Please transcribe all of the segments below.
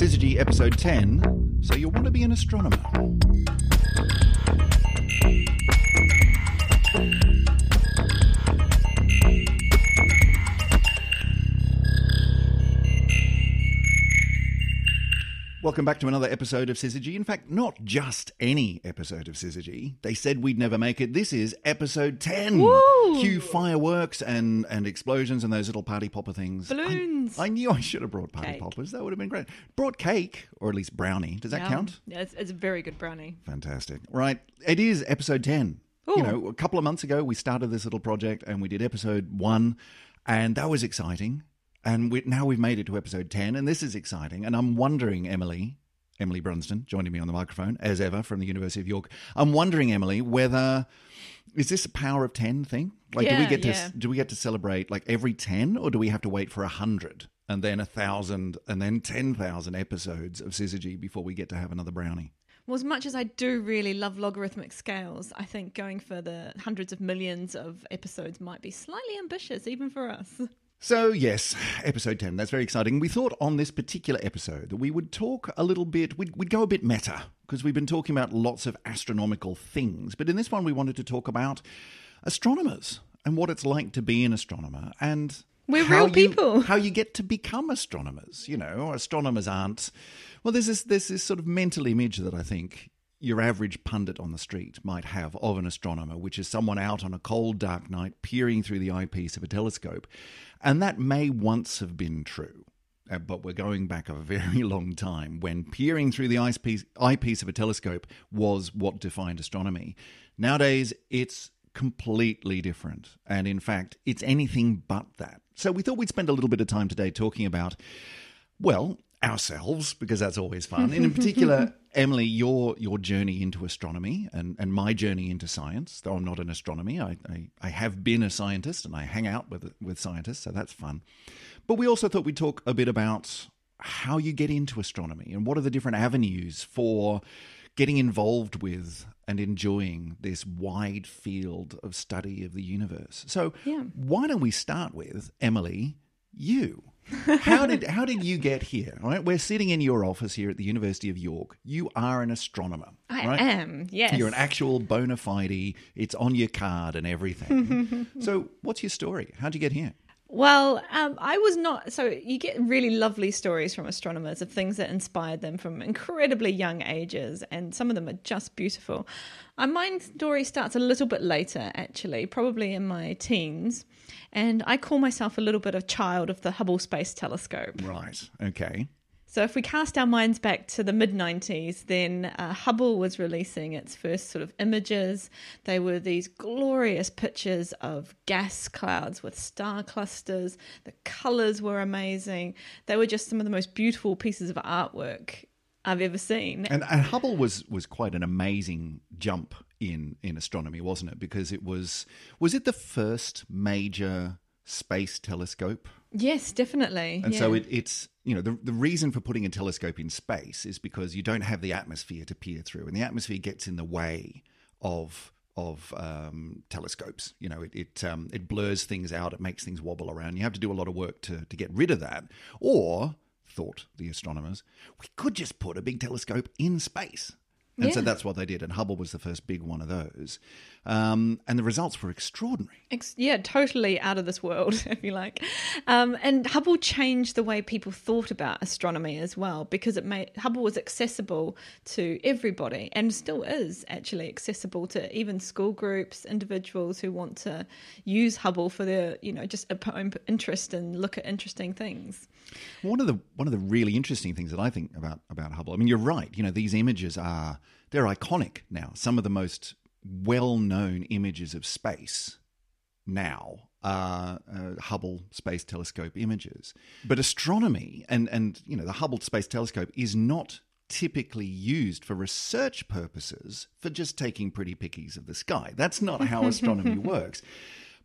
Syzygy episode 10 So You Want to Be an Astronomer. Welcome back to another episode of Syzygy. In fact, not just any episode of Syzygy. They said we'd never make it. This is episode 10. Woo! Cue fireworks and, and explosions and those little party popper things. I- Balloons. I, knew I should have brought party Cake. poppers. That would have been great. Brought cake, or at least brownie. Does that Yum. count? Yeah, it's, it's a very good brownie. Fantastic. Right. It is episode 10. You Ooh. know, a couple of months ago, we started this little project and we did episode one, and that was exciting. And we, now we've made it to episode 10, and this is exciting. And I'm wondering, Emily, Emily Brunsden, joining me on the microphone, as ever, from the University of York. I'm wondering, Emily, whether. Is this a power of 10 thing? Like, do we Yeah, get to do we get to celebrate like every 10 or do we have to wait for a 100 and then a 1000 and then 10,000 episodes of Syzygy before we get to have another brownie? Well, as much as I do really love logarithmic scales, I think going for the hundreds of millions of episodes might be slightly ambitious, even for us. So, yes, episode 10. That's very exciting. We thought on this particular episode that we would talk a little bit, we'd, we'd go a bit meta, because we've been talking about lots of astronomical things. But in this one, we wanted to talk about astronomers and what it's like to be an astronomer and. We're how real you- people. how you get to become astronomers. You know, astronomers aren't. Well, there's this, there's this sort of mental image that I think your average pundit on the street might have of an astronomer, which is someone out on a cold, dark night peering through the eyepiece of a telescope. And that may once have been true. Uh, But we're going back a very long time when peering through the eyepiece, eyepiece of a telescope was what defined astronomy. Nowadays, it's completely different. And in fact, it's anything but that. So we thought we'd spend a little bit of time today talking about, well, ourselves, because that's always fun. And in particular, Emily, your your journey into astronomy and, and my journey into science, though I'm not an astronomy, I, I, I have been a scientist and I hang out with with scientists, so that's fun. But we also thought we'd talk a bit about how you get into astronomy and what are the different avenues for getting involved with and enjoying this wide field of study of the universe. So, Yeah. why don't we start with Emily, you? How did how did you get here? Right, we're sitting in your office here at the University of York. You are an astronomer. I right? am, yes. You're an actual bona fide. It's on your card and everything. so, what's your story? How'd you get here? Well, um, I was not. So you get really lovely stories from astronomers of things that inspired them from incredibly young ages, and some of them are just beautiful. Uh, my story starts a little bit later, actually, probably in my teens, and I call myself a little bit of child of the Hubble Space Telescope. Right. Okay. So, if we cast our minds back to the mid 90s, then uh, Hubble was releasing its first sort of images. They were these glorious pictures of gas clouds with star clusters. The colors were amazing. They were just some of the most beautiful pieces of artwork I've ever seen. And, and Hubble was was quite an amazing jump in in astronomy, wasn't it? Because it was was it the first major space telescope? Yes, definitely. And yeah. so it, it's you know the the reason for putting a telescope in space is because you don't have the atmosphere to peer through, and the atmosphere gets in the way of of um, telescopes. You know, it it, um, it blurs things out, it makes things wobble around. You have to do a lot of work to to get rid of that. Or thought the astronomers, we could just put a big telescope in space. And so that's what they did, and Hubble was the first big one of those. Um, and the results were extraordinary. Ex- yeah, totally out of this world, if you like. Um, and Hubble changed the way people thought about astronomy as well, because it made Hubble was accessible to everybody, and still is actually accessible to even school groups, individuals who want to use Hubble for their, you know, just a own interest and look at interesting things. One of the one of the really interesting things that I think about about Hubble. I mean, you're right. You know, these images are they're iconic now. Some of the most well-known images of space now are uh, Hubble Space Telescope images. But astronomy and and you know the Hubble Space Telescope is not typically used for research purposes for just taking pretty pickies of the sky. That's not how astronomy works.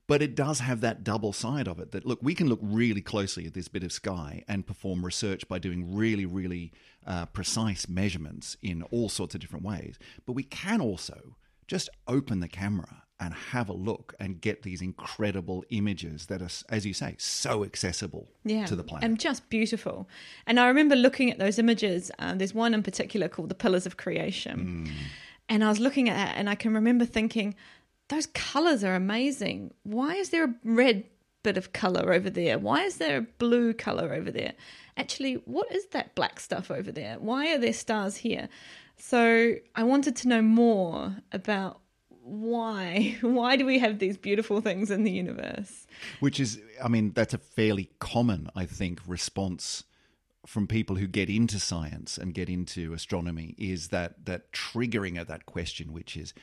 But it does have that double side of it that, look, we can look really closely at this bit of sky and perform research by doing really, really uh, precise measurements in all sorts of different ways. But we can also just open the camera and have a look and get these incredible images that are, as you say, so accessible yeah, to the planet. and just beautiful. And I remember looking at those images. Um, there's one in particular called the Pillars of Creation, Mm. and I was looking at that, and I can remember thinking, those colors are amazing. Why is there a red bit of color over there? Why is there a blue color over there? Actually, what is that black stuff over there? Why are there stars here? So I wanted to know more about why why do we have these beautiful things in the universe Which is, I mean, that's a fairly common, I think, response from people who get into science and get into astronomy is that that triggering of that question, which is,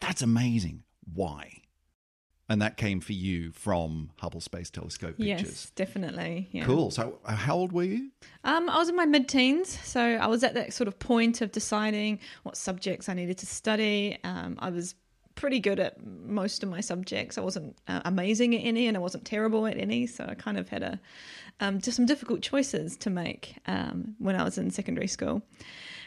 that's amazing. Why? And that came for you from Hubble Space Telescope pictures. yes definitely yeah. Cool. So, uh, how old were you? Um, I was in my mid teens, so I was at that sort of point of deciding what subjects I needed to study. Um, I was pretty good at most of my subjects. I wasn't uh, amazing at any, and I wasn't terrible at any. So I kind of had a um, just some difficult choices to make um, when I was in secondary school.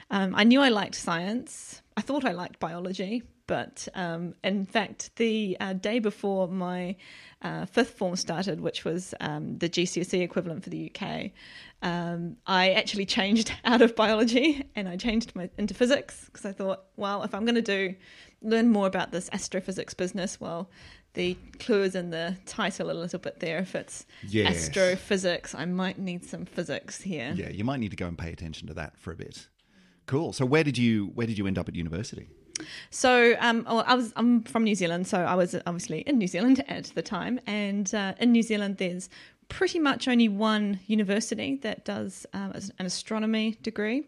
Um, I knew I liked science. I thought I liked biology, but um, in fact, the uh, day before my uh, fifth form started, which was um, the GCSE equivalent for the UK, um, I actually changed out of biology and I changed my, into physics because I thought, well, if I'm going to do learn more about this astrophysics business, well, the clue is in the title a little bit there. If it's Yes. astrophysics, I might need some physics here. Yeah, you might need to go and pay attention to that for a bit. Cool. So, where did you where did you end up at university? So um, well, I was I'm from New Zealand, so I was obviously in New Zealand at the time, and uh, in New Zealand there's pretty much only one university that does um, an astronomy degree.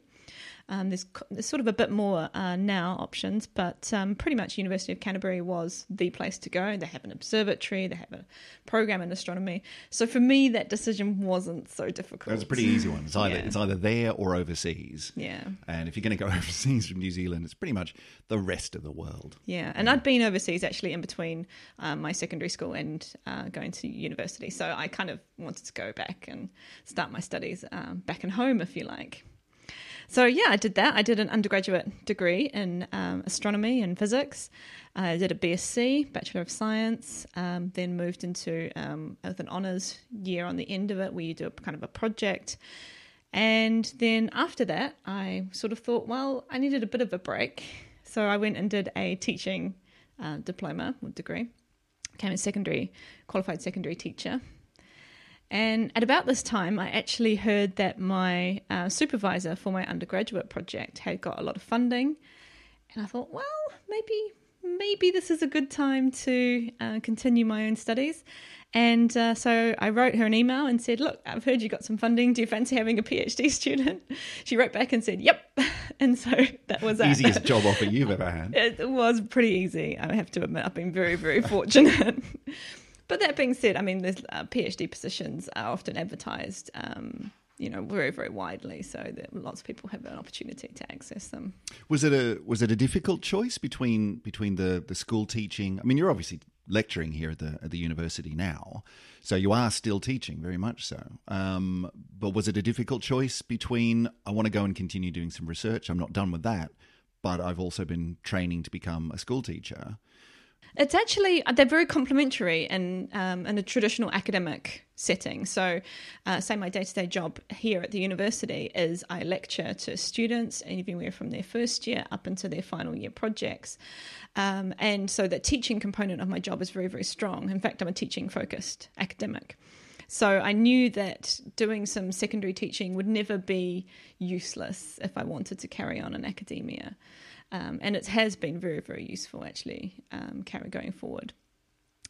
Um, there's, there's sort of a bit more uh, now options, but um, pretty much University of Canterbury was the place to go. They have an observatory, they have a program in astronomy. So for me, that decision wasn't so difficult. That was a pretty easy one. It's either Yeah. it's either there or overseas. Yeah. And if you're going to go overseas from New Zealand, it's pretty much the rest of the world. Yeah, and I'd been overseas actually in between um, my secondary school and uh, going to university, so I kind of wanted to go back and start my studies um, back in home, if you like. So yeah, I did that. I did an undergraduate degree in um, astronomy and physics. I did a BSc, Bachelor of Science, um, then moved into um, with an honours year on the end of it, where you do a kind of a project. And then after that, I sort of thought, well, I needed a bit of a break. So I went and did a teaching uh, diploma or degree, became a secondary, qualified secondary teacher. And at about this time, I actually heard that my uh, supervisor for my undergraduate project had got a lot of funding. And I thought, well, maybe maybe this is a good time to uh, continue my own studies. And uh, so I wrote her an email and said, Look, I've heard you got some funding. Do you fancy having a PhD student? She wrote back and said, Yep. And so that was that. Easiest job offer you've ever had. It was pretty easy. I have to admit, I've been very, very fortunate. But that being said, I mean, there's uh, PhD positions are often advertised, um, you know, very, very widely, so that lots of people have an opportunity to access them. Was it a was it a difficult choice between between the the school teaching? I mean, you're obviously lecturing here at the at the university now, so you are still teaching very much so. Um, but was it a difficult choice between I want to go and continue doing some research? I'm not done with that, but I've also been training to become a school teacher. It's actually they're very complementary in um, in a traditional academic setting. So, uh, say my day to day job here at the university is I lecture to students anywhere from their first year up into their final year projects, um, and so the teaching component of my job is very very strong. In fact, I'm a teaching focused academic. So I knew that doing some secondary teaching would never be useless if I wanted to carry on in academia. Um, and it has been very, very useful actually, um, going forward.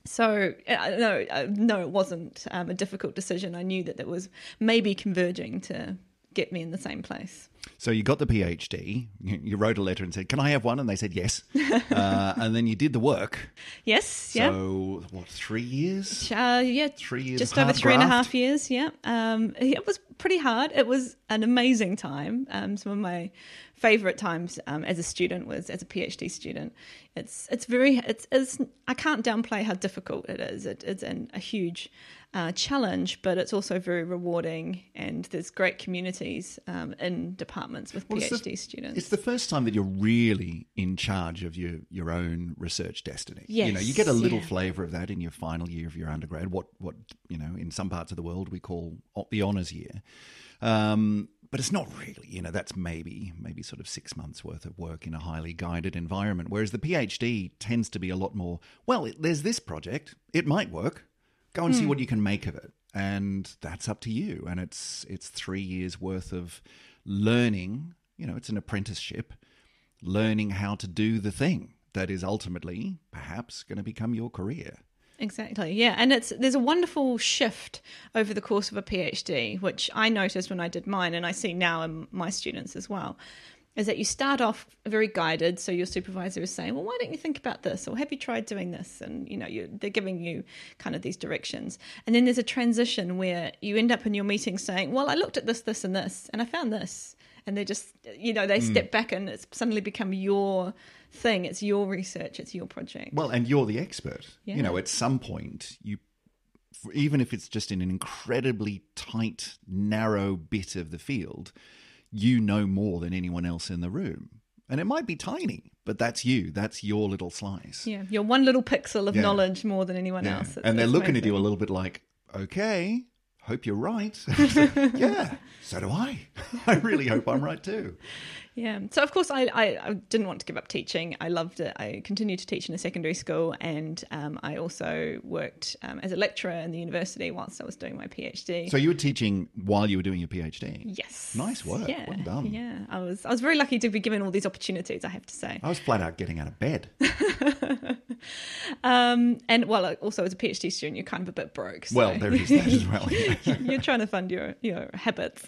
So uh, no, uh, no, it wasn't um, a difficult decision. I knew that it was maybe converging to get me in the same place. So you got the PhD. You you wrote a letter and said, "Can I have one?" And they said yes. uh, and then you did the work. Yes, yeah. So what? Three years? Uh, yeah, Three years just over three and a half years. Yeah, um, it was pretty hard. It was an amazing time. Um, some of my favorite times um, as a student was as a PhD student. It's it's very it's, it's I can't downplay how difficult it is. It, it's an, a huge uh, challenge, but it's also very rewarding, and there's great communities um, in departments with Well, it's PhD the- students. It's the first time that you're really in charge of your, your own research destiny. you know, you get a little yeah. flavour of that in your final year of your undergrad. What what you know, in some parts of the world we call the honours year, um, but it's not really. You know, that's maybe maybe sort of six months worth of work in a highly guided environment. Whereas the PhD tends to be a lot more. Well, it, there's this project. It might work. Go and see what you can make of it, and that's up to you. And it's it's three years worth of learning. You know, it's an apprenticeship, learning how to do the thing that is ultimately perhaps going to become your career. Exactly. Yeah, and it's there's a wonderful shift over the course of a PhD, which I noticed when I did mine, and I see now in my students as well. Is that you start off very guided, so your supervisor is saying, "Well, why don't you think about this?" or "Have you tried doing this?" and you know you, they're giving you kind of these directions. And then there's a transition where you end up in your meeting saying, "Well, I looked at this, this, and this, and I found this," and they just you know they hmm. step back and it's suddenly become your thing. It's your research. It's your project. Well, and you're the expert. Yeah. You know, at some point, you, even if it's just in an incredibly tight, narrow bit of the field, you know more than anyone else in the room. And it might be tiny, but that's you. That's your little slice. Yeah, you're one little pixel of Yeah. knowledge more than anyone Yeah. else. And they're looking at you a little bit like, okay, hope you're right. yeah, so do I. I really hope I'm right too. Yeah. So of course, I, I, I didn't want to give up teaching. I loved it. I continued to teach in a secondary school, and um, I also worked um, as a lecturer in the university whilst I was doing my PhD. So you were teaching while you were doing your PhD. yes. Nice work. Yeah. Well done. Yeah. I was I was very lucky to be given all these opportunities. I have to say. I was flat out getting out of bed. Um, and well, also as a PhD student, you're kind of a bit broke. So. Well, there is that as well. you're trying to fund your your habits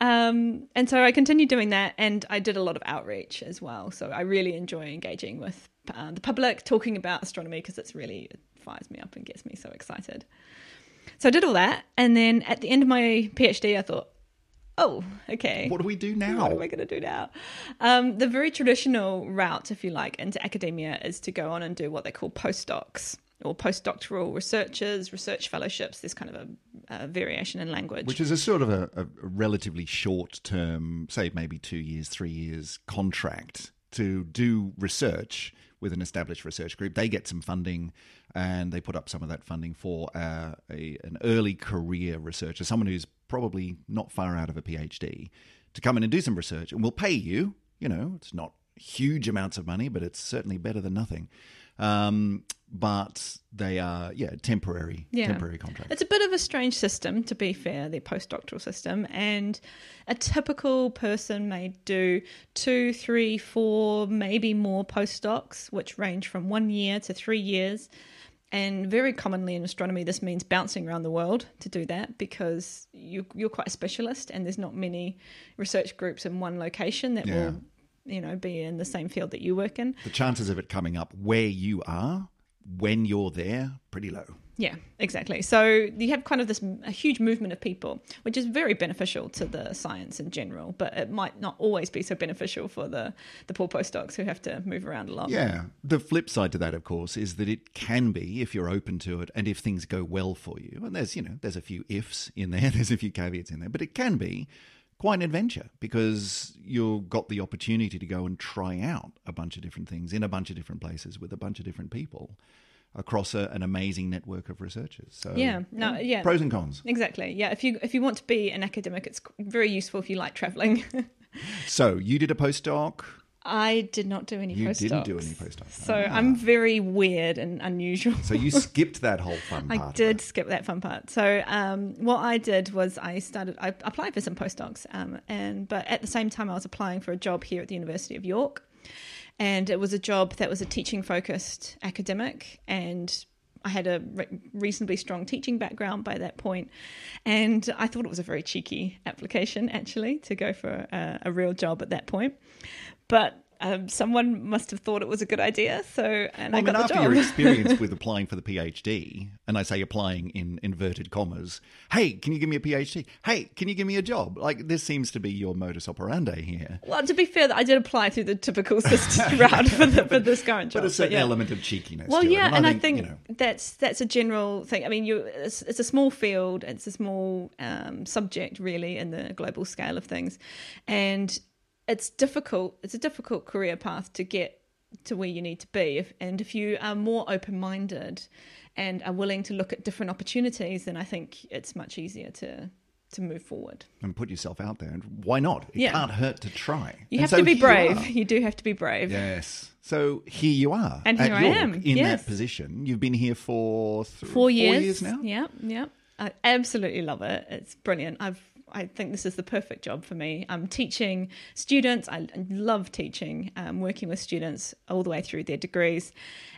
um, and so i continued doing that and i did a lot of outreach as well so i really enjoy engaging with uh, the public talking about astronomy because it's really it fires me up and gets me so excited so i did all that and then at the end of my phd i thought oh okay What do we do now? what am I going to do now? Um, the very traditional route, if you like, into academia is to go on and do what they call postdocs or postdoctoral researchers, research fellowships. this kind of a, a variation in language. Which is a sort of a, a relatively short term, say maybe two years, three years contract to do research with an established research group. They get some funding and they put up some of that funding for uh, a, an early career researcher, someone who's probably not far out of a PhD, to come in and do some research. And we'll pay you. You know, it's not huge amounts of money, but it's certainly better than nothing. Um, but they are, yeah, temporary, Yeah. temporary contracts. It's a bit of a strange system, to be fair, the postdoctoral system. And a typical person may do two, three, four, maybe more postdocs, which range from one year to three years. And very commonly in astronomy, this means bouncing around the world to do that because you, you're quite a specialist, and there's not many research groups in one location that Yeah. will, you know, be in the same field that you work in. the chances of it coming up where you are when you're there pretty low Yeah, exactly. So you have kind of this a huge movement of people, which is very beneficial to the science in general, but it might not always be so beneficial for the the poor postdocs who have to move around a lot. yeah the flip side to that of course is that it can be if you're open to it and if things go well for you and there's you know there's a few ifs in there there's a few caveats in there but it can be quite an adventure because you've got the opportunity to go and try out a bunch of different things in a bunch of different places with a bunch of different people across a, an amazing network of researchers so Yeah, no, yeah. pros and cons Exactly. Yeah, if you if you want to be an academic, it's very useful if you like traveling. so you did a postdoc I did not do any You postdocs. didn't do any postdocs. So Ah. I'm very weird and unusual. so you skipped that whole fun part I did skip that fun part. So um, what I did was I started. I applied for some postdocs, um, and but at the same time I was applying for a job here at the University of York, and it was a job that was a teaching focused academic, and I had a re- reasonably strong teaching background by that point, and I thought it was a very cheeky application actually to go for a, a real job at that point, but um, someone must have thought it was a good idea. So, and Well, I I mean, got the after job. your experience with applying for the PhD, and I say applying in inverted commas, hey, can you give me a PhD? Hey, can you give me a job? Like, this seems to be your modus operandi here. well, to be fair, that I did apply through the typical system route for, the, for this current job. But a certain yeah. element of cheekiness. Well, yeah, and, I think, you know, that's that's a general thing. I mean, you it's, it's a small field, it's a small um, subject, really, in the global scale of things, and it's difficult. It's a difficult career path to get to where you need to be, if, and if you are more open minded and are willing to look at different opportunities, then I think it's much easier to to move forward. and put yourself out there. And why not? It Yeah. can't hurt to try. You And have so to be here you brave. You, do have to be brave. Yes. So here you are. And here I York, am, In yes. that position. You've been here for th- four years. now? Yeah, yeah. I absolutely love it. It's brilliant. I've I think this is the perfect job for me. I'm teaching students. I love teaching, um, working with students all the way through their degrees,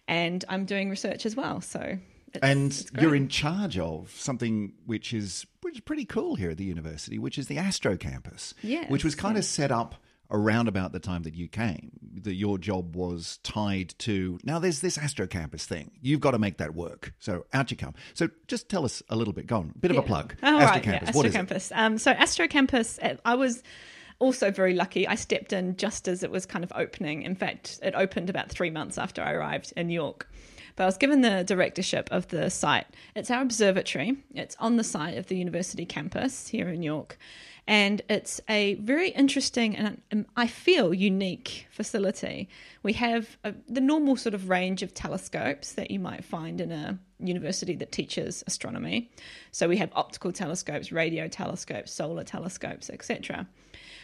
and I'm doing research as well. So, it's, And it's you're in charge of something which is which is pretty cool here at the university, which is the Astro Campus. Yes, Which was kind of set up around about the time that you came. That your job was tied to now there's this Astro Campus thing. You've got to make that work. So out you come. So just tell us a little bit. Go on. Bit of a plug. Oh, Astro right, Campus. Yeah, what Astro is it? Campus. Um, so Astro Campus, uh, I was also very lucky. I stepped in just as it was kind of opening. In fact, it opened about three months after I arrived in York. But I was given the directorship of the site. It's our observatory. It's on the site of the university campus here in York. And it's a very interesting and um, I feel unique facility. We have a, the normal sort of range of telescopes that you might find in a university that teaches astronomy. So we have optical telescopes, radio telescopes, solar telescopes, etc.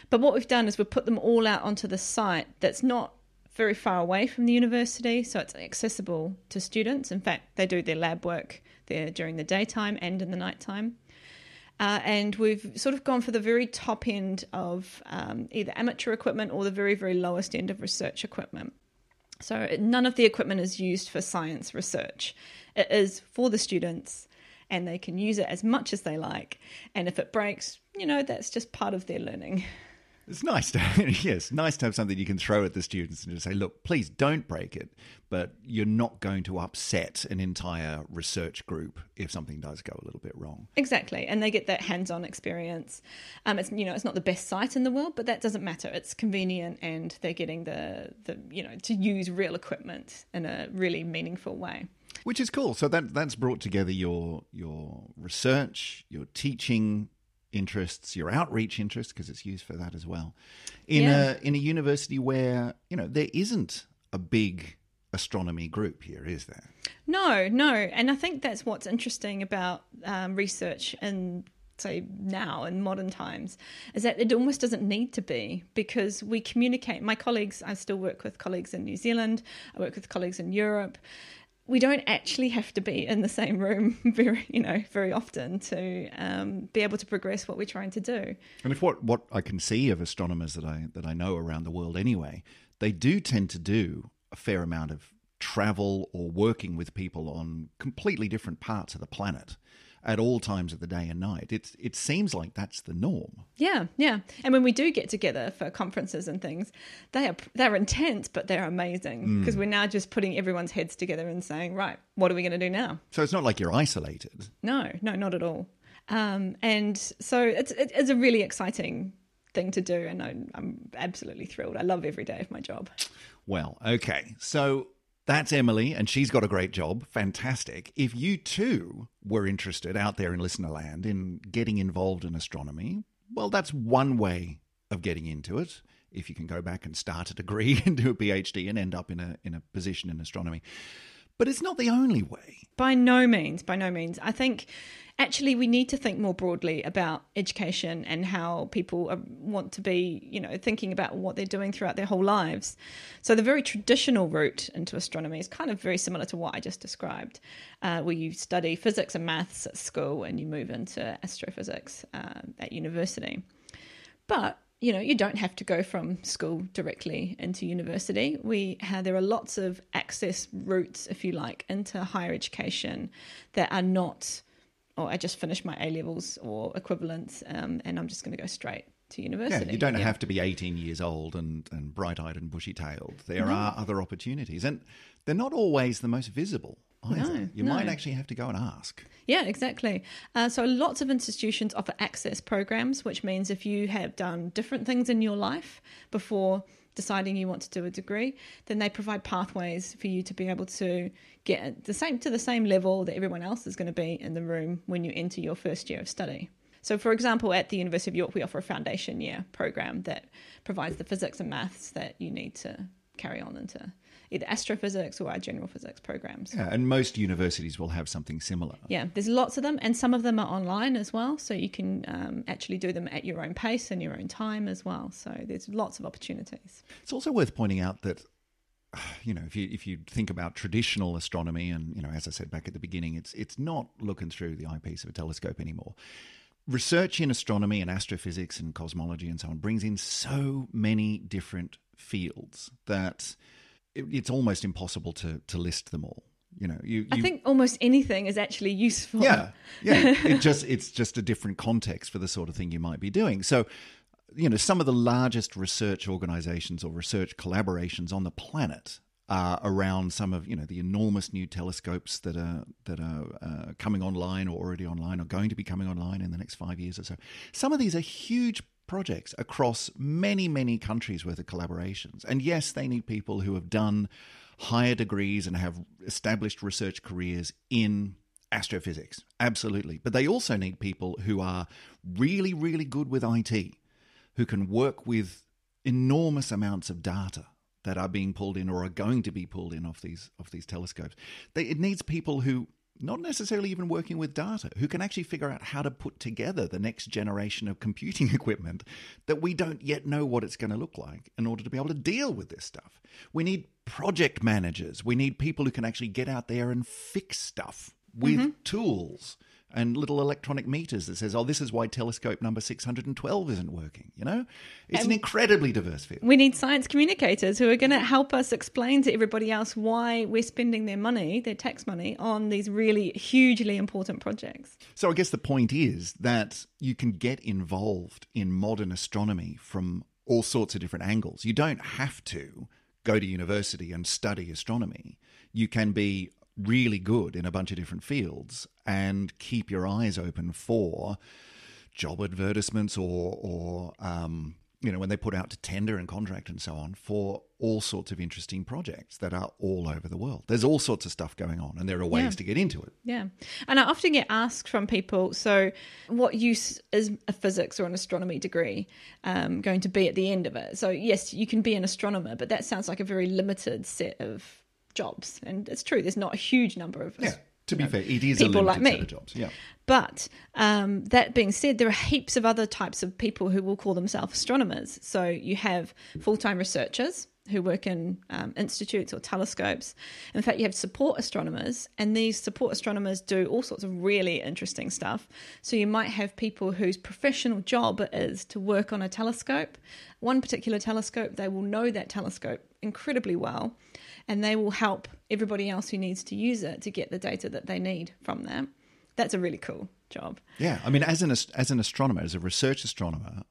But what we've done is we've put them all out onto the site that's not very far away from the university, so it's accessible to students. In fact, they do their lab work there during the daytime and in the nighttime. Uh, and we've sort of gone for the very top end of um, either amateur equipment or the very, very lowest end of research equipment. So none of the equipment is used for science research. It is for the students, and they can use it as much as they like. And if it breaks, you know, that's just part of their learning. It's nice to yes, nice to have something you can throw at the students and just say, look, please don't break it, but you're not going to upset an entire research group if something does go a little bit wrong. Exactly, and they get that hands-on experience. Um, it's you know it's not the best site in the world, but that doesn't matter. It's convenient, and they're getting the the you know to use real equipment in a really meaningful way. Which is cool. So that that's brought together your your research, your teaching interests, your outreach interests, because it's used for that as well. In Yeah. a in a university where, you know, there isn't a big astronomy group here, is there? No, no, and I think that's what's interesting about um, research in say now in modern times is that it almost doesn't need to be because we communicate. My colleagues, I still work with colleagues in New Zealand. I work with colleagues in Europe. We don't actually have to be in the same room very, you know, very often to um, be able to progress what we're trying to do. And if what, what I can see of astronomers that I that I know around the world anyway, they do tend to do a fair amount of travel or working with people on completely different parts of the planet at all times of the day and night. It it seems like that's the norm. Yeah, yeah. And when we do get together for conferences and things, they are they're intense, but they're amazing because we're now just putting everyone's heads together and saying, right, what are we going to do now? So it's not like you're isolated. No, no, not at all. Um, and so it's it is a really exciting thing to do, and I, I'm absolutely thrilled. I love every day of my job. Well, okay. So that's Emily, and she's got a great job. Fantastic. If you too were interested out there in listener land in getting involved in astronomy, well, that's one way of getting into it. If you can go back and start a degree and do a PhD and end up in a in a position in astronomy. But it's not the only way. By no means, by no means. I think actually we need to think more broadly about education and how people are, want to be, you know, thinking about what they're doing throughout their whole lives. So the very traditional route into astronomy is kind of very similar to what I just described, uh, where you study physics and maths at school and you move into astrophysics uh, at university. But you know, you don't have to go from school directly into university. We have, there are lots of access routes, if you like, into higher education that are not, or I just finished my A levels or equivalents, um, and I'm just going to go straight to university. Yeah, you don't have to be 18 years old and, and bright eyed and bushy tailed. There No. are other opportunities, and they're not always the most visible either. No, you no. might actually have to go and ask. Yeah, exactly. Uh, so lots of institutions offer access programs, which means if you have done different things in your life before deciding you want to do a degree, then they provide pathways for you to be able to get the same to the same level that everyone else is going to be in the room when you enter your first year of study. So, for example, at the University of York, we offer a foundation year program that provides the physics and maths that you need to carry on into either astrophysics or our general physics programs. Yeah, and most universities will have something similar. Yeah, there's lots of them, and some of them are online as well, so you can um, actually do them at your own pace and your own time as well. So there's lots of opportunities. It's also worth pointing out that you know if you if you think about traditional astronomy and you know as I said back at the beginning it's it's not looking through the eyepiece of a telescope anymore. Research in astronomy and astrophysics and cosmology and so on brings in so many different fields that it, it's almost impossible to to list them all. You know, you, you I think almost anything is actually useful. yeah, yeah. It just it's just a different context for the sort of thing you might be doing. So, you know, some of the largest research organizations or research collaborations on the planet are around some of you know the enormous new telescopes that are that are uh, coming online or already online or going to be coming online in the next five years or so. Some of these are huge projects across many many countries worth of collaborations, and yes, they need people who have done higher degrees and have established research careers in astrophysics. Absolutely. But they also need people who are really, really good with IT, who can work with enormous amounts of data that are being pulled in or are going to be pulled in off these off these telescopes. They, it needs people who not necessarily even working with data, who can actually figure out how to put together the next generation of computing equipment that we don't yet know what it's going to look like in order to be able to deal with this stuff. We need project managers. We need people who can actually get out there and fix stuff with mm-hmm. tools and little electronic meters that says, "Oh, this is why telescope number 612 isn't working." You know? It's an incredibly diverse field. We need science communicators who are going to help us explain to everybody else why we're spending their money, their tax money, on these really hugely important projects. So I guess the point is that you can get involved in modern astronomy from all sorts of different angles. You don't have to go to university and study astronomy. You can be really good in a bunch of different fields and keep your eyes open for job advertisements or or um, you know when they put out to tender and contract and so on for all sorts of interesting projects that are all over the world. There's all sorts of stuff going on, and there are ways Yeah. to get into it. Yeah. And I often get asked from people, so what use is a physics or an astronomy degree um, going to be at the end of it? So, yes, you can be an astronomer, but that sounds like a very limited set of jobs. And it's true, there's not a huge number of Yeah. To be fair, it is a people limited like me. of jobs. Yeah. But um, that being said, there are heaps of other types of people who will call themselves astronomers. So you have full time researchers who work in um, institutes or telescopes. In fact, you have support astronomers, and these support astronomers do all sorts of really interesting stuff. So you might have people whose professional job it is to work on a telescope, one particular telescope, they will know that telescope incredibly well and they will help everybody else who needs to use it to get the data that they need from that. That's a really cool job. Yeah, I mean, as an as an astronomer, as a research astronomer,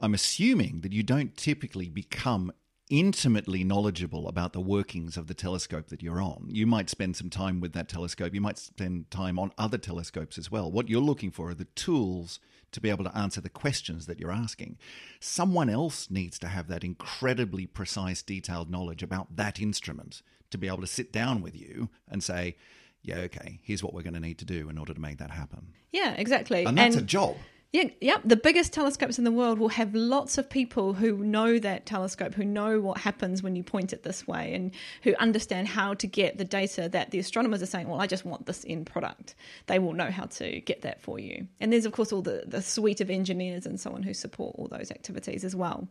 I'm assuming that you don't typically become intimately knowledgeable about the workings of the telescope that you're on. You might spend some time with that telescope. You might spend time on other telescopes as well. What you're looking for are the tools to be able to answer the questions that you're asking. Someone else needs to have that incredibly precise, detailed knowledge about that instrument to be able to sit down with you and say, yeah, okay, here's what we're going to need to do in order to make that happen. Yeah, exactly. And that's a job. Yeah, yep. The biggest telescopes in the world will have lots of people who know that telescope, who know what happens when you point it this way, and who understand how to get the data that the astronomers are saying, well, I just want this end product. They will know how to get that for you. And there's, of course, all the, the suite of engineers and so on who support all those activities as well.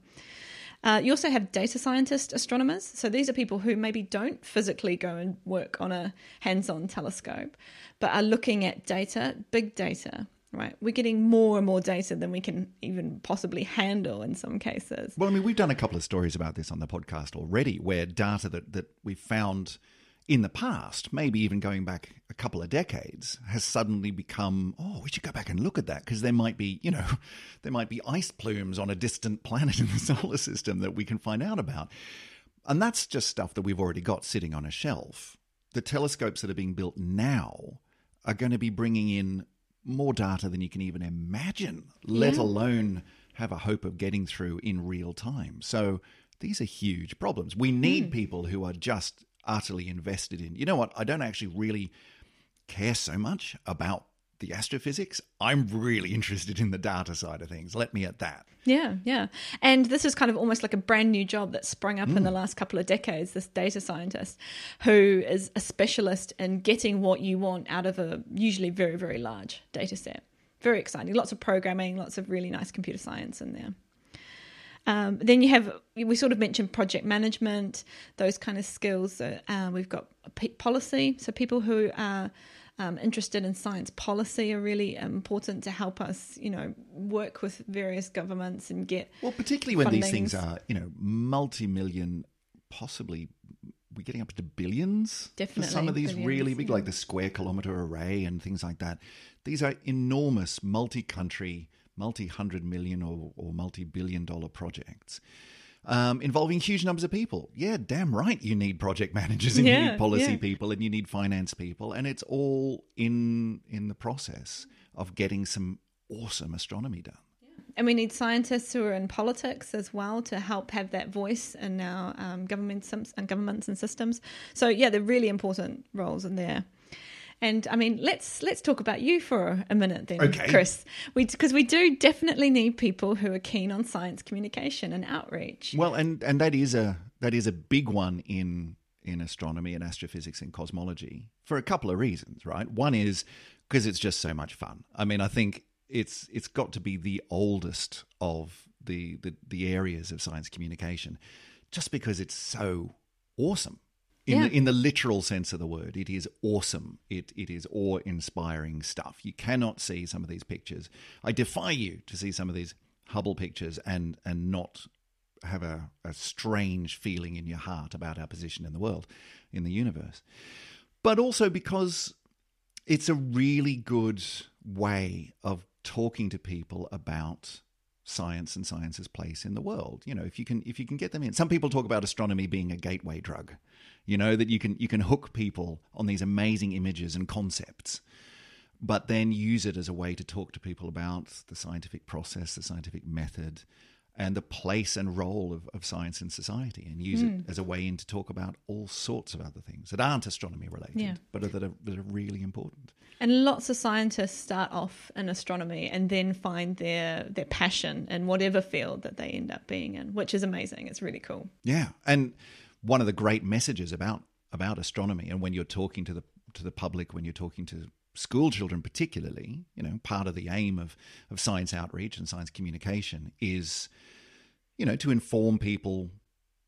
Uh, you also have data scientist astronomers. So these are people who maybe don't physically go and work on a hands on telescope, but are looking at data, big data, right? We're getting more and more data than we can even possibly handle in some cases. Well, I mean, we've done a couple of stories about this on the podcast already, where data that, that we found in the past, maybe even going back a couple of decades, has suddenly become, oh, we should go back and look at that because there might be, you know, there might be ice plumes on a distant planet in the solar system that we can find out about. And that's just stuff that we've already got sitting on a shelf. The telescopes that are being built now are going to be bringing in more data than you can even imagine, let Yeah. alone have a hope of getting through in real time. So these are huge problems. We hmm. need people who are just utterly invested in, you know what, I don't actually really care so much about the astrophysics. I'm really interested in the data side of things. Let me at that. Yeah, yeah. And this is kind of almost like a brand new job that sprung up Mm. in the last couple of decades. This data scientist who is a specialist in getting what you want out of a usually very, very large data set. Very exciting. Lots of programming, lots of really nice computer science in there. Um, then you have, we sort of mentioned project management, those kind of skills. Uh, uh, we've got p- policy. So people who are um, interested in science policy are really important to help us, you know, work with various governments and get. Well, particularly when these things are, you know, multi-million, possibly we're getting up to billions. For some of these really big, yeah. like the square kilometer array and things like that. These are enormous, multi-country, multi-hundred million or, or multi-billion dollar projects. Um, involving huge numbers of people. Yeah, damn right. You need project managers and you need policy yeah. people and you need finance people, and it's all in in the process of getting some awesome astronomy done. And we need scientists who are in politics as well to help have that voice in our um, governments and governments and systems. So yeah, they're really important roles in there. And I mean, let's let's talk about you for a minute then, Okay. Chris. We because we do definitely need people who are keen on science communication and outreach. Well, and and that is a that is a big one in in astronomy and astrophysics and cosmology for a couple of reasons, right? One is because it's just so much fun. I mean, I think it's it's got to be the oldest of the the, the areas of science communication, just because it's so awesome. In, Yeah. the, in the literal sense of the word, it is awesome. It it is awe inspiring stuff. You cannot see some of these pictures. I defy you to see some of these Hubble pictures and and not have a, a strange feeling in your heart about our position in the world, in the universe. But also because it's a really good way of talking to people about science and science's place in the world. You know, if you can if you can get them in. Some people talk about astronomy being a gateway drug. You know, that you can you can hook people on these amazing images and concepts but then use it as a way to talk to people about the scientific process, the scientific method, and the place and role of, of science in society, and use it hmm. as a way in to talk about all sorts of other things that aren't astronomy related, Yeah. but are, that, are, that are really important. And lots of scientists start off in astronomy and then find their their passion in whatever field that they end up being in, which is amazing. It's really cool. Yeah, and one of the great messages about about astronomy, and when you're talking to the to the public, when you're talking to school children, particularly, you know, part of the aim of of science outreach and science communication is, you know, to inform people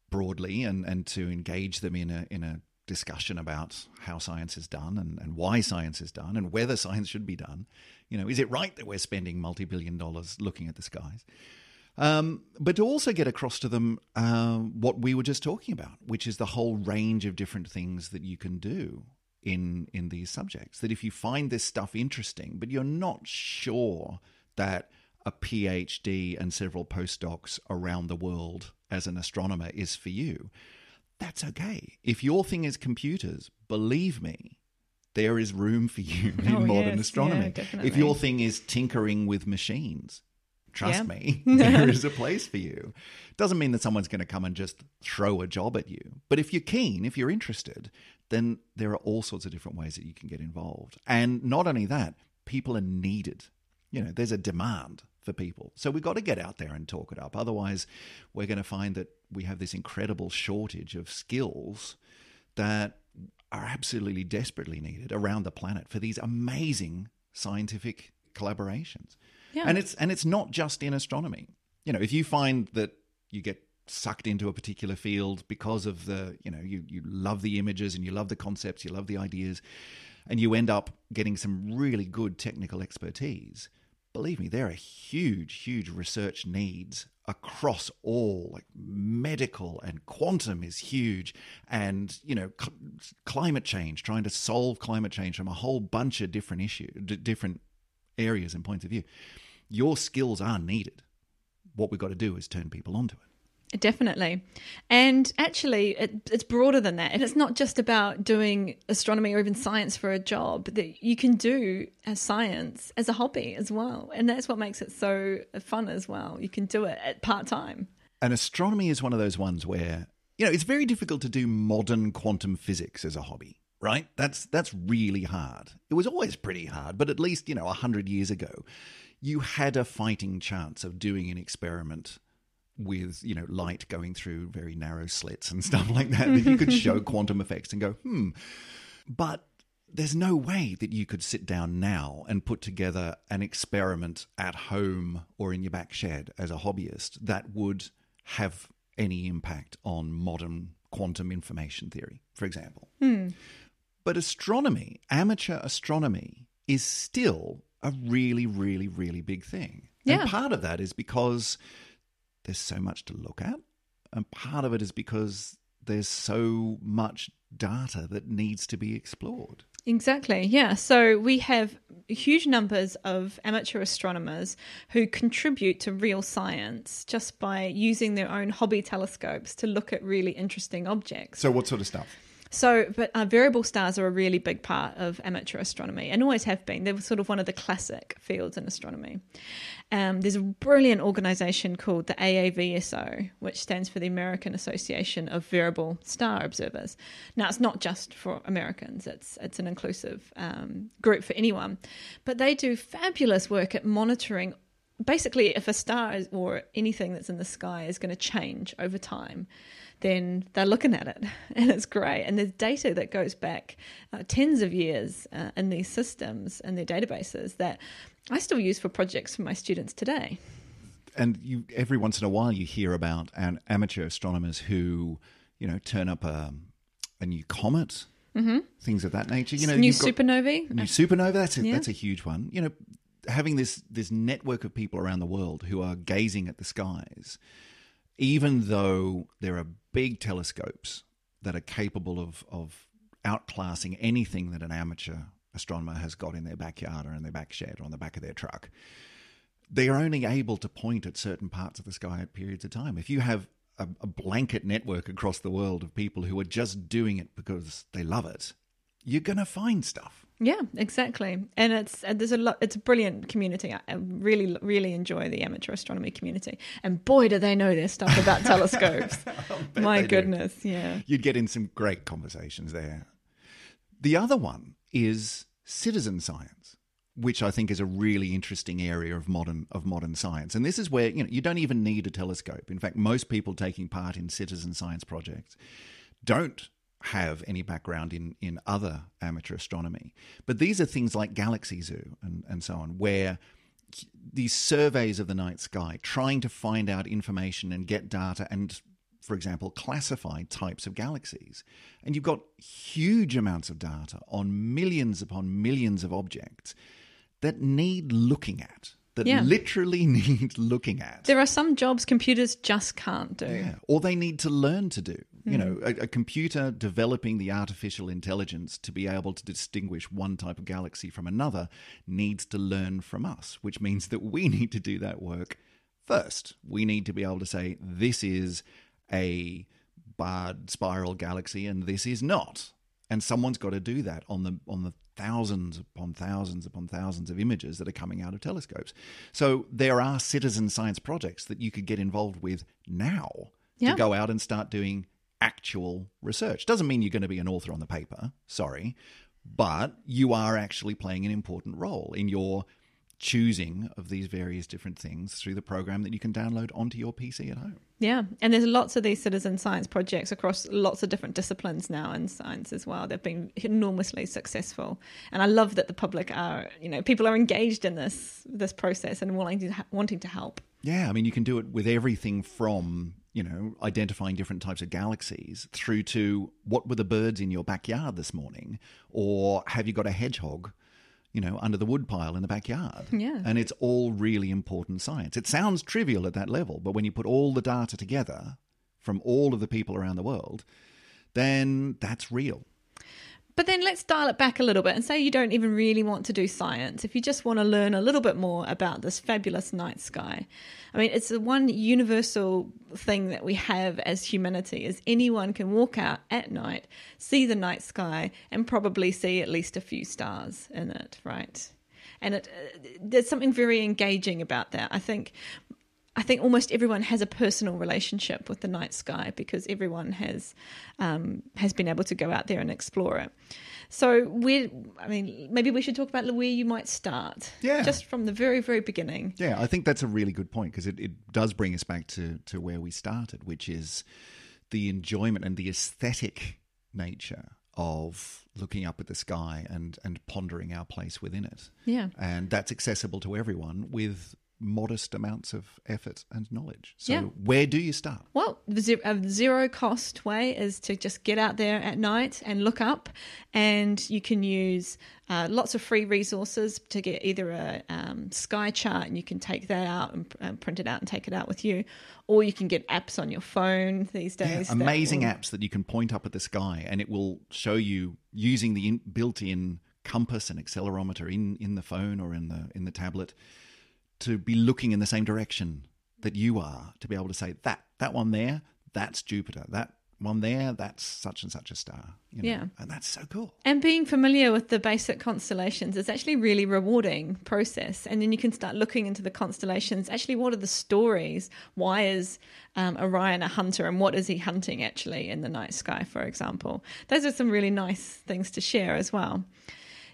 broadly and and to engage them in a in a discussion about how science is done and, and why science is done and whether science should be done. You know, is it right that we're spending multi billion dollars looking at the skies? Um, but to also get across to them uh, what we were just talking about, which is the whole range of different things that you can do in in these subjects. That if you find this stuff interesting, but you're not sure that a PhD and several postdocs around the world as an astronomer is for you, that's okay. If your thing is computers, believe me, there is room for you in Oh, modern yes, astronomy. yeah, if your thing is tinkering with machines, trust Yeah. me, there is a place for you. Doesn't mean that someone's going to come and just throw a job at you. But if you're keen, if you're interested, then there are all sorts of different ways that you can get involved. And not only that, people are needed. You know, there's a demand for people. So we've got to get out there and talk it up. Otherwise, we're going to find that we have this incredible shortage of skills that are absolutely desperately needed around the planet for these amazing scientific collaborations. Yeah. And it's and it's not just in astronomy. You know, if you find that you get sucked into a particular field because of the, you know, you you love the images and you love the concepts, you love the ideas, and you end up getting some really good technical expertise, believe me, there are huge, huge research needs across all like medical and quantum is huge and you know cl- climate change trying to solve climate change from a whole bunch of different issues d- different areas and points of view. Your skills are needed. What we've got to do is turn people onto it Definitely. And actually, it, it's broader than that. And it's not just about doing astronomy or even science for a job, that you can do as science as a hobby as well. And that's what makes it so fun as well. You can do it at part time. And astronomy is one of those ones where, you know, it's very difficult to do modern quantum physics as a hobby. Right? That's that's really hard. It was always pretty hard, but at least, you know, 100 years ago, you had a fighting chance of doing an experiment with you know light going through very narrow slits and stuff like that that you could show quantum effects and go hmm. But there's no way that you could sit down now and put together an experiment at home or in your back shed as a hobbyist that would have any impact on modern quantum information theory for example. But astronomy amateur astronomy is still a really really really big thing. Yeah. and part of that is because there's so much to look at. And part of it is because there's so much data that needs to be explored. Exactly, yeah. So we have huge numbers of amateur astronomers who contribute to real science just by using their own hobby telescopes to look at really interesting objects. So, what sort of stuff? So, but uh, variable stars are a really big part of amateur astronomy and always have been. They're sort of one of the classic fields in astronomy. Um, there's a brilliant organization called the AAVSO, which stands for the American Association of Variable Star Observers. Now, it's not just for Americans; it's it's an inclusive um, group for anyone. But they do fabulous work at monitoring basically if a star is, or anything that's in the sky is going to change over time then they're looking at it and it's great and there's data that goes back uh, tens of years uh, in these systems and their databases that i still use for projects for my students today And you, every once in a while, you hear about an amateur astronomers who, you know, turn up a, a new comet, mm-hmm. things of that nature. You know, new supernovae New supernova, that's a, Yeah. that's a huge one. You know, having this this network of people around the world who are gazing at the skies, even though there are big telescopes that are capable of of outclassing anything that an amateur astronomer has got in their backyard or in their back shed or on the back of their truck, they are only able to point at certain parts of the sky at periods of time. If you have a, a blanket network across the world of people who are just doing it because they love it, you're going to find stuff. Yeah exactly and it's and there's a lot it's a brilliant community I, really really enjoy the amateur astronomy community and boy do they know their stuff about telescopes my they do. goodness yeah You'd get in some great conversations there. The other one is citizen science, which I think is a really interesting area of modern of modern science. And this is where you know you don't even need a telescope. In fact, most people taking part in citizen science projects don't have any background in, in other amateur astronomy. But these are things like Galaxy Zoo and, and so on, where these surveys of the night sky, trying to find out information and get data and, for example, classify types of galaxies. And you've got huge amounts of data on millions upon millions of objects that need looking at, that Yeah. literally need looking at. there are some jobs computers just can't do Yeah, or they need to learn to do. You hmm. know, a, a computer developing the artificial intelligence to be able to distinguish one type of galaxy from another needs to learn from us, which means that we need to do that work first. We need to be able to say, this is a barred spiral galaxy and this is not. And someone's got to do that on the on the thousands upon thousands upon thousands of images that are coming out of telescopes. So there are citizen science projects that you could get involved with now Yeah. to go out and start doing actual research. Doesn't mean you're going to be an author on the paper, sorry, but you are actually playing an important role in your choosing of these various different things through the program that you can download onto your PC at home. Yeah, and there's lots of these citizen science projects across lots of different disciplines now in science as well. They've been enormously successful, and I love that the public are, you know, people are engaged in this this process and wanting to wanting to help. Yeah, I mean, you can do it with everything from, you know, identifying different types of galaxies through to what were the birds in your backyard this morning? Or have you got a hedgehog, you know, under the woodpile in the backyard. Yeah. And it's all really important science. It sounds trivial at that level, but when you put all the data together from all of the people around the world, then that's real. But then let's dial it back a little bit and say you don't even really want to do science. If you just want to learn a little bit more about this fabulous night sky. I mean, it's the one universal thing that we have as humanity is anyone can walk out at night, see the night sky and probably see at least a few stars in it, right? And it, uh, there's something very engaging about that. I think I think almost everyone has a personal relationship with the night sky because everyone has um, has been able to go out there and explore it. So we, I mean, maybe we should talk about where you might start. Yeah. just from the very very beginning. Yeah, I think that's a really good point because it, it does bring us back to, to where we started, which is the enjoyment and the aesthetic nature of looking up at the sky and, and pondering our place within it. Yeah. And that's accessible to everyone with modest amounts of effort and knowledge. So, Yeah. where do you start? Well, the a zero cost way is to just get out there at night and look up, and you can use uh, lots of free resources to get either a um, sky chart and you can take that out and um, print it out and take it out with you, or you can get apps on your phone these Yeah, days. that amazing will- apps that you can point up at the sky and it will show you using the in, built-in compass and accelerometer in, in the phone or in the in the tablet to be looking in the same direction that you are to be able to say that that one there that's Jupiter that one there that's such and such a star you know? Yeah. and that's so cool And being familiar with the basic constellations is actually really rewarding process. And then you can start looking into the constellations. Actually, what are the stories? Why is um, Orion a hunter, and what is he hunting actually in the night sky, for example? Those are some really nice things to share as well.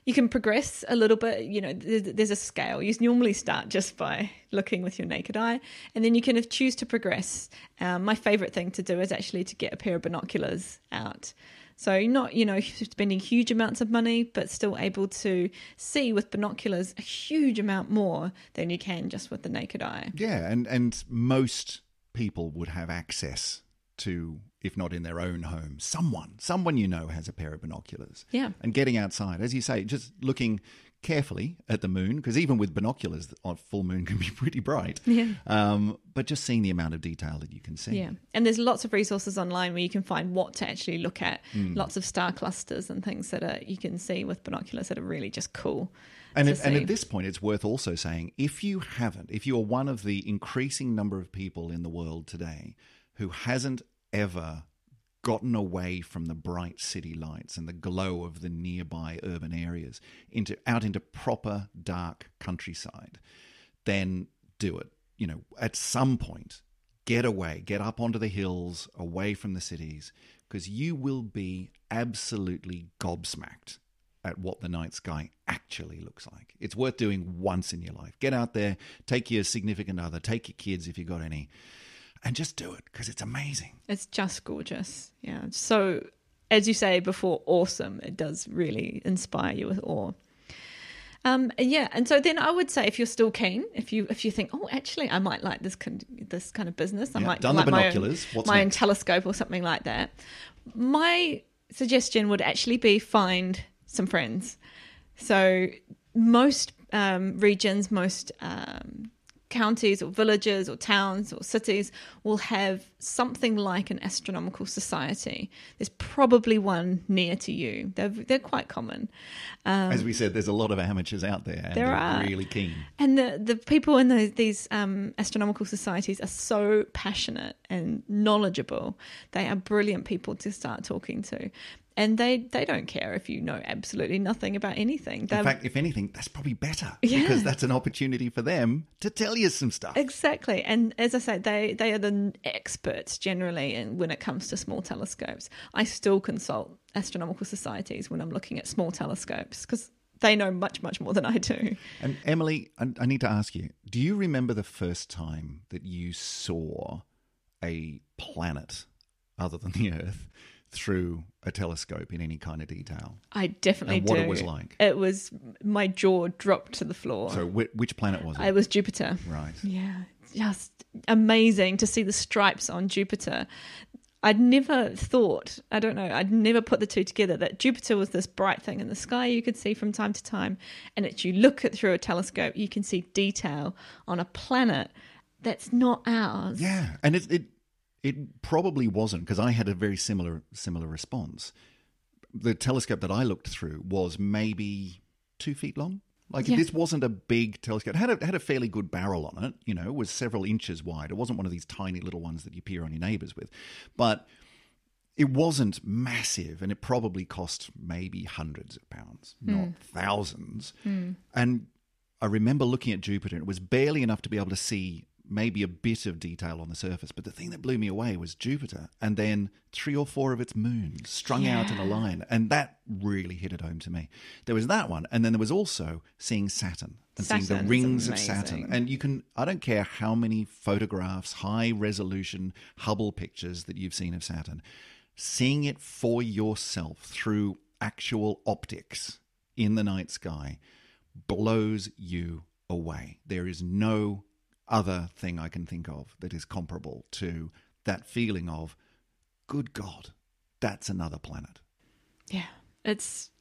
You can progress a little bit. You know, there's, a scale. You normally start just by looking with your naked eye, and then you can choose to progress. Um, my favorite thing to do is actually to get a pair of binoculars out. So not, you know, spending huge amounts of money, but still able to see with binoculars a huge amount more than you can just with the naked eye. yeah and and most people would have access to if not in their own home someone someone you know has a pair of binoculars Yeah. and getting outside, as you say, just looking carefully at the moon, because even with binoculars, on full moon can be pretty bright. Yeah. Um, but just seeing the amount of detail that you can see. Yeah. And there's lots of resources online where you can find what to actually look at. Hmm. Lots of star clusters and things that are, you can see with binoculars that are really just cool. And, at, and at this point, it's worth also saying if you haven't, if you are one of the increasing number of people in the world today who hasn't ever gotten away from the bright city lights and the glow of the nearby urban areas into out into proper dark countryside, then do it. You know, at some point, get away, get up onto the hills, away from the cities, because you will be absolutely gobsmacked at what the night sky actually looks like. It's worth doing once in your life. Get out there, take your significant other, take your kids if you've got any, and just do it because it's amazing. It's just gorgeous. Yeah. So, as you say before, awesome. It does really inspire you with awe. Um, yeah, and so then I would say if you're still keen, if you if you think, oh, actually, I might like this kind this kind of business, I Yeah, might done the like my own- my own telescope or something like that. My suggestion would actually be find some friends. So most um, regions, most um, counties or villages or towns or cities will have something like an astronomical society. There's probably one near to you. They're they're quite common. As we said, there's a lot of amateurs out there, and Um, There they're are. really keen. And the, the people in the, these um, astronomical societies are so passionate and knowledgeable. They are brilliant people to start talking to. And they, they don't care if you know absolutely nothing about anything. In They're- fact, if anything, that's probably better Yeah. because that's an opportunity for them to tell you some stuff. Exactly. And as I say, they, they are the experts generally and when it comes to small telescopes. I still consult astronomical societies when I'm looking at small telescopes because they know much, much more than I do. And Emily, I, I need to ask you: Do you remember the first time that you saw a planet other than the Earth through a telescope in any kind of detail? I definitely And what do. it was like. It was my jaw dropped to the floor. So, whi which planet was it? I was Jupiter. right. Yeah, just amazing to see the stripes on Jupiter. I'd never thought, I don't know, I'd never put the two together that Jupiter was this bright thing in the sky you could see from time to time. And as you look at through a telescope, you can see detail on a planet that's not ours. Yeah, and it it it probably wasn't because I had a very similar similar response. The telescope that I looked through was maybe two feet long. Like Yeah. this wasn't a big telescope. It had a had a fairly good barrel on it. You know, it was several inches wide. It wasn't one of these tiny little ones that you peer on your neighbours with, but it wasn't massive, and it probably cost maybe hundreds of pounds, hmm. not thousands. Hmm. And I remember looking at Jupiter, and it was barely enough to be able to see maybe a bit of detail on the surface. But the thing that blew me away was Jupiter, and then three or four of its moons strung out in a line, and that really hit it home to me. There was that one, and then there was also seeing Saturn and seeing the rings of Saturn. And you can, I don't care how many photographs, high resolution Hubble pictures that you've seen of Saturn, seeing it for yourself through actual optics in the night sky blows you away. There is no other thing I can think of that is comparable to that feeling of, good God, that's another planet. Yeah, it's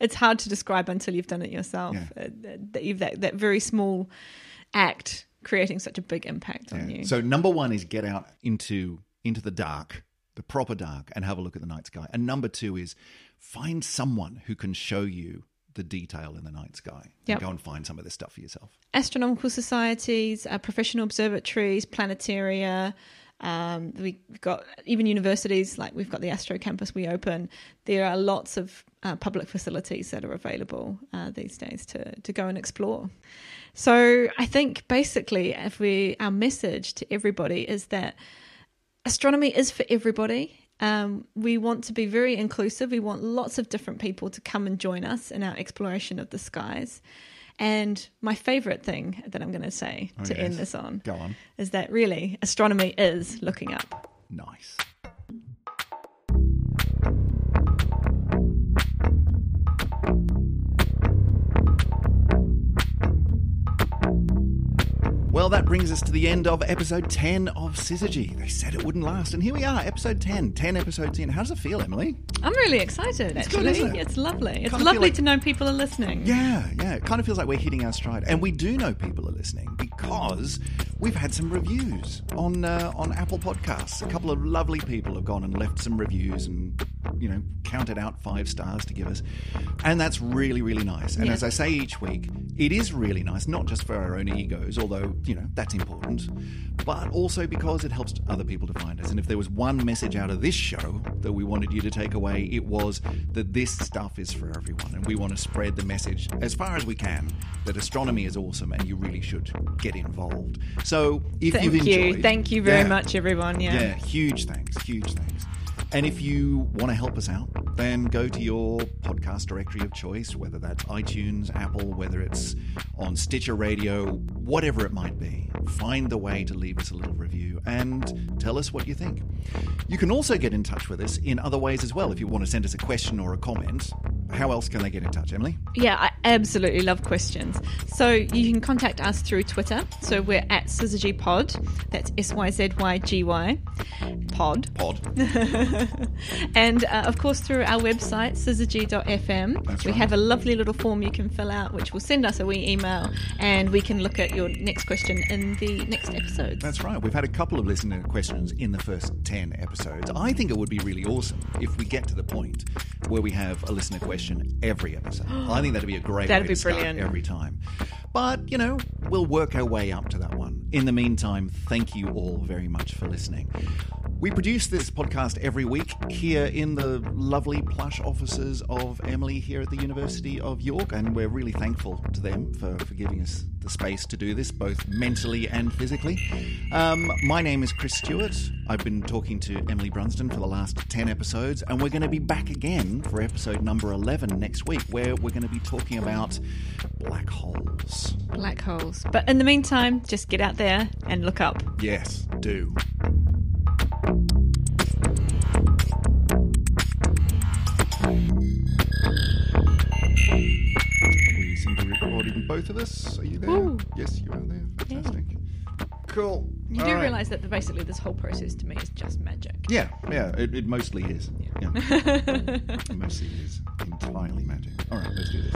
it's hard to describe until you've done it yourself. Yeah. Uh, that, that that very small act creating such a big impact on you. So number one is get out into into the dark, the proper dark, and have a look at the night sky. And number two is find someone who can show you the detail in the night sky. Yep. And go and find some of this stuff for yourself. Astronomical societies, uh, professional observatories, planetaria. Um, we've got even universities like we've got the Astrocampus we open. There are lots of uh, public facilities that are available uh, these days to to go and explore. So I think basically, if we our message to everybody is that astronomy is for everybody. Um, we want to be very inclusive. We want lots of different people to come and join us in our exploration of the skies. And my favorite thing that I'm going to say Oh, to yes. end this on Go on. is that really astronomy is looking up. Nice. Well, that brings us to the end of episode 10 of Syzygy. They said it wouldn't last, and here we are, episode 10. 10 episodes in. How does it feel, Emily? I'm really excited, It's good, actually. isn't it? It's lovely. It's Kinda lovely like- to know people are listening. Yeah, yeah. It kind of feels like we're hitting our stride, and we do know people are listening because we've had some reviews on uh, on Apple Podcasts. A couple of lovely people have gone and left some reviews and you know counted out five stars to give us, and that's really really nice. And Yeah. as I say each week, it is really nice, not just for our own egos, although you know that's important, but also because it helps other people to find us. And if there was one message out of this show that we wanted you to take away, it was that this stuff is for everyone, and we want to spread the message as far as we can that astronomy is awesome, and you really should get involved. So if Thank you've you. Thank you very Yeah. much, everyone. Yeah. Yeah, huge thanks, huge thanks. And if you want to help us out, then go to your podcast directory of choice, whether that's iTunes, Apple, whether it's on Stitcher Radio, whatever it might be. Find the way to leave us a little review and tell us what you think. You can also get in touch with us in other ways as well. If you want to send us a question or a comment, how else can they get in touch, Emily? Yeah, I absolutely love questions. So you can contact us through Twitter. So we're at Syzygy Pod. That's S Y Z Y G Y Pod. Pod. And uh, of course, through our website, syzygy.fm, That's we right. have a lovely little form you can fill out, which will send us a wee email, and we can look at your next question in the next episode. That's right. We've had a couple of listener questions in the first 10 episodes. I think it would be really awesome if we get to the point where we have a listener question every episode. I think that'd be a great That'd way be brilliant. every time. But, you know, we'll work our way up to that one. In the meantime, thank you all very much for listening. We produce this podcast every week here in the lovely plush offices of Emily here at the University of York, and we're really thankful to them for, for giving us the space to do this, both mentally and physically. Um, my name is Chris Stewart. I've been talking to Emily Brunsden for the last 10 episodes, and we're going to be back again for episode number 11 next week, where we're going to be talking about black holes. Black holes. But in the meantime, just get out there and look up. Yes, do. Both of us. Are you there? Woo. Yes, you are there. Fantastic. Cool. You All do right. realise that the, basically this whole process to me is just magic. Yeah, yeah, it, it mostly is. Yeah. it mostly is entirely magic. All right, let's do this.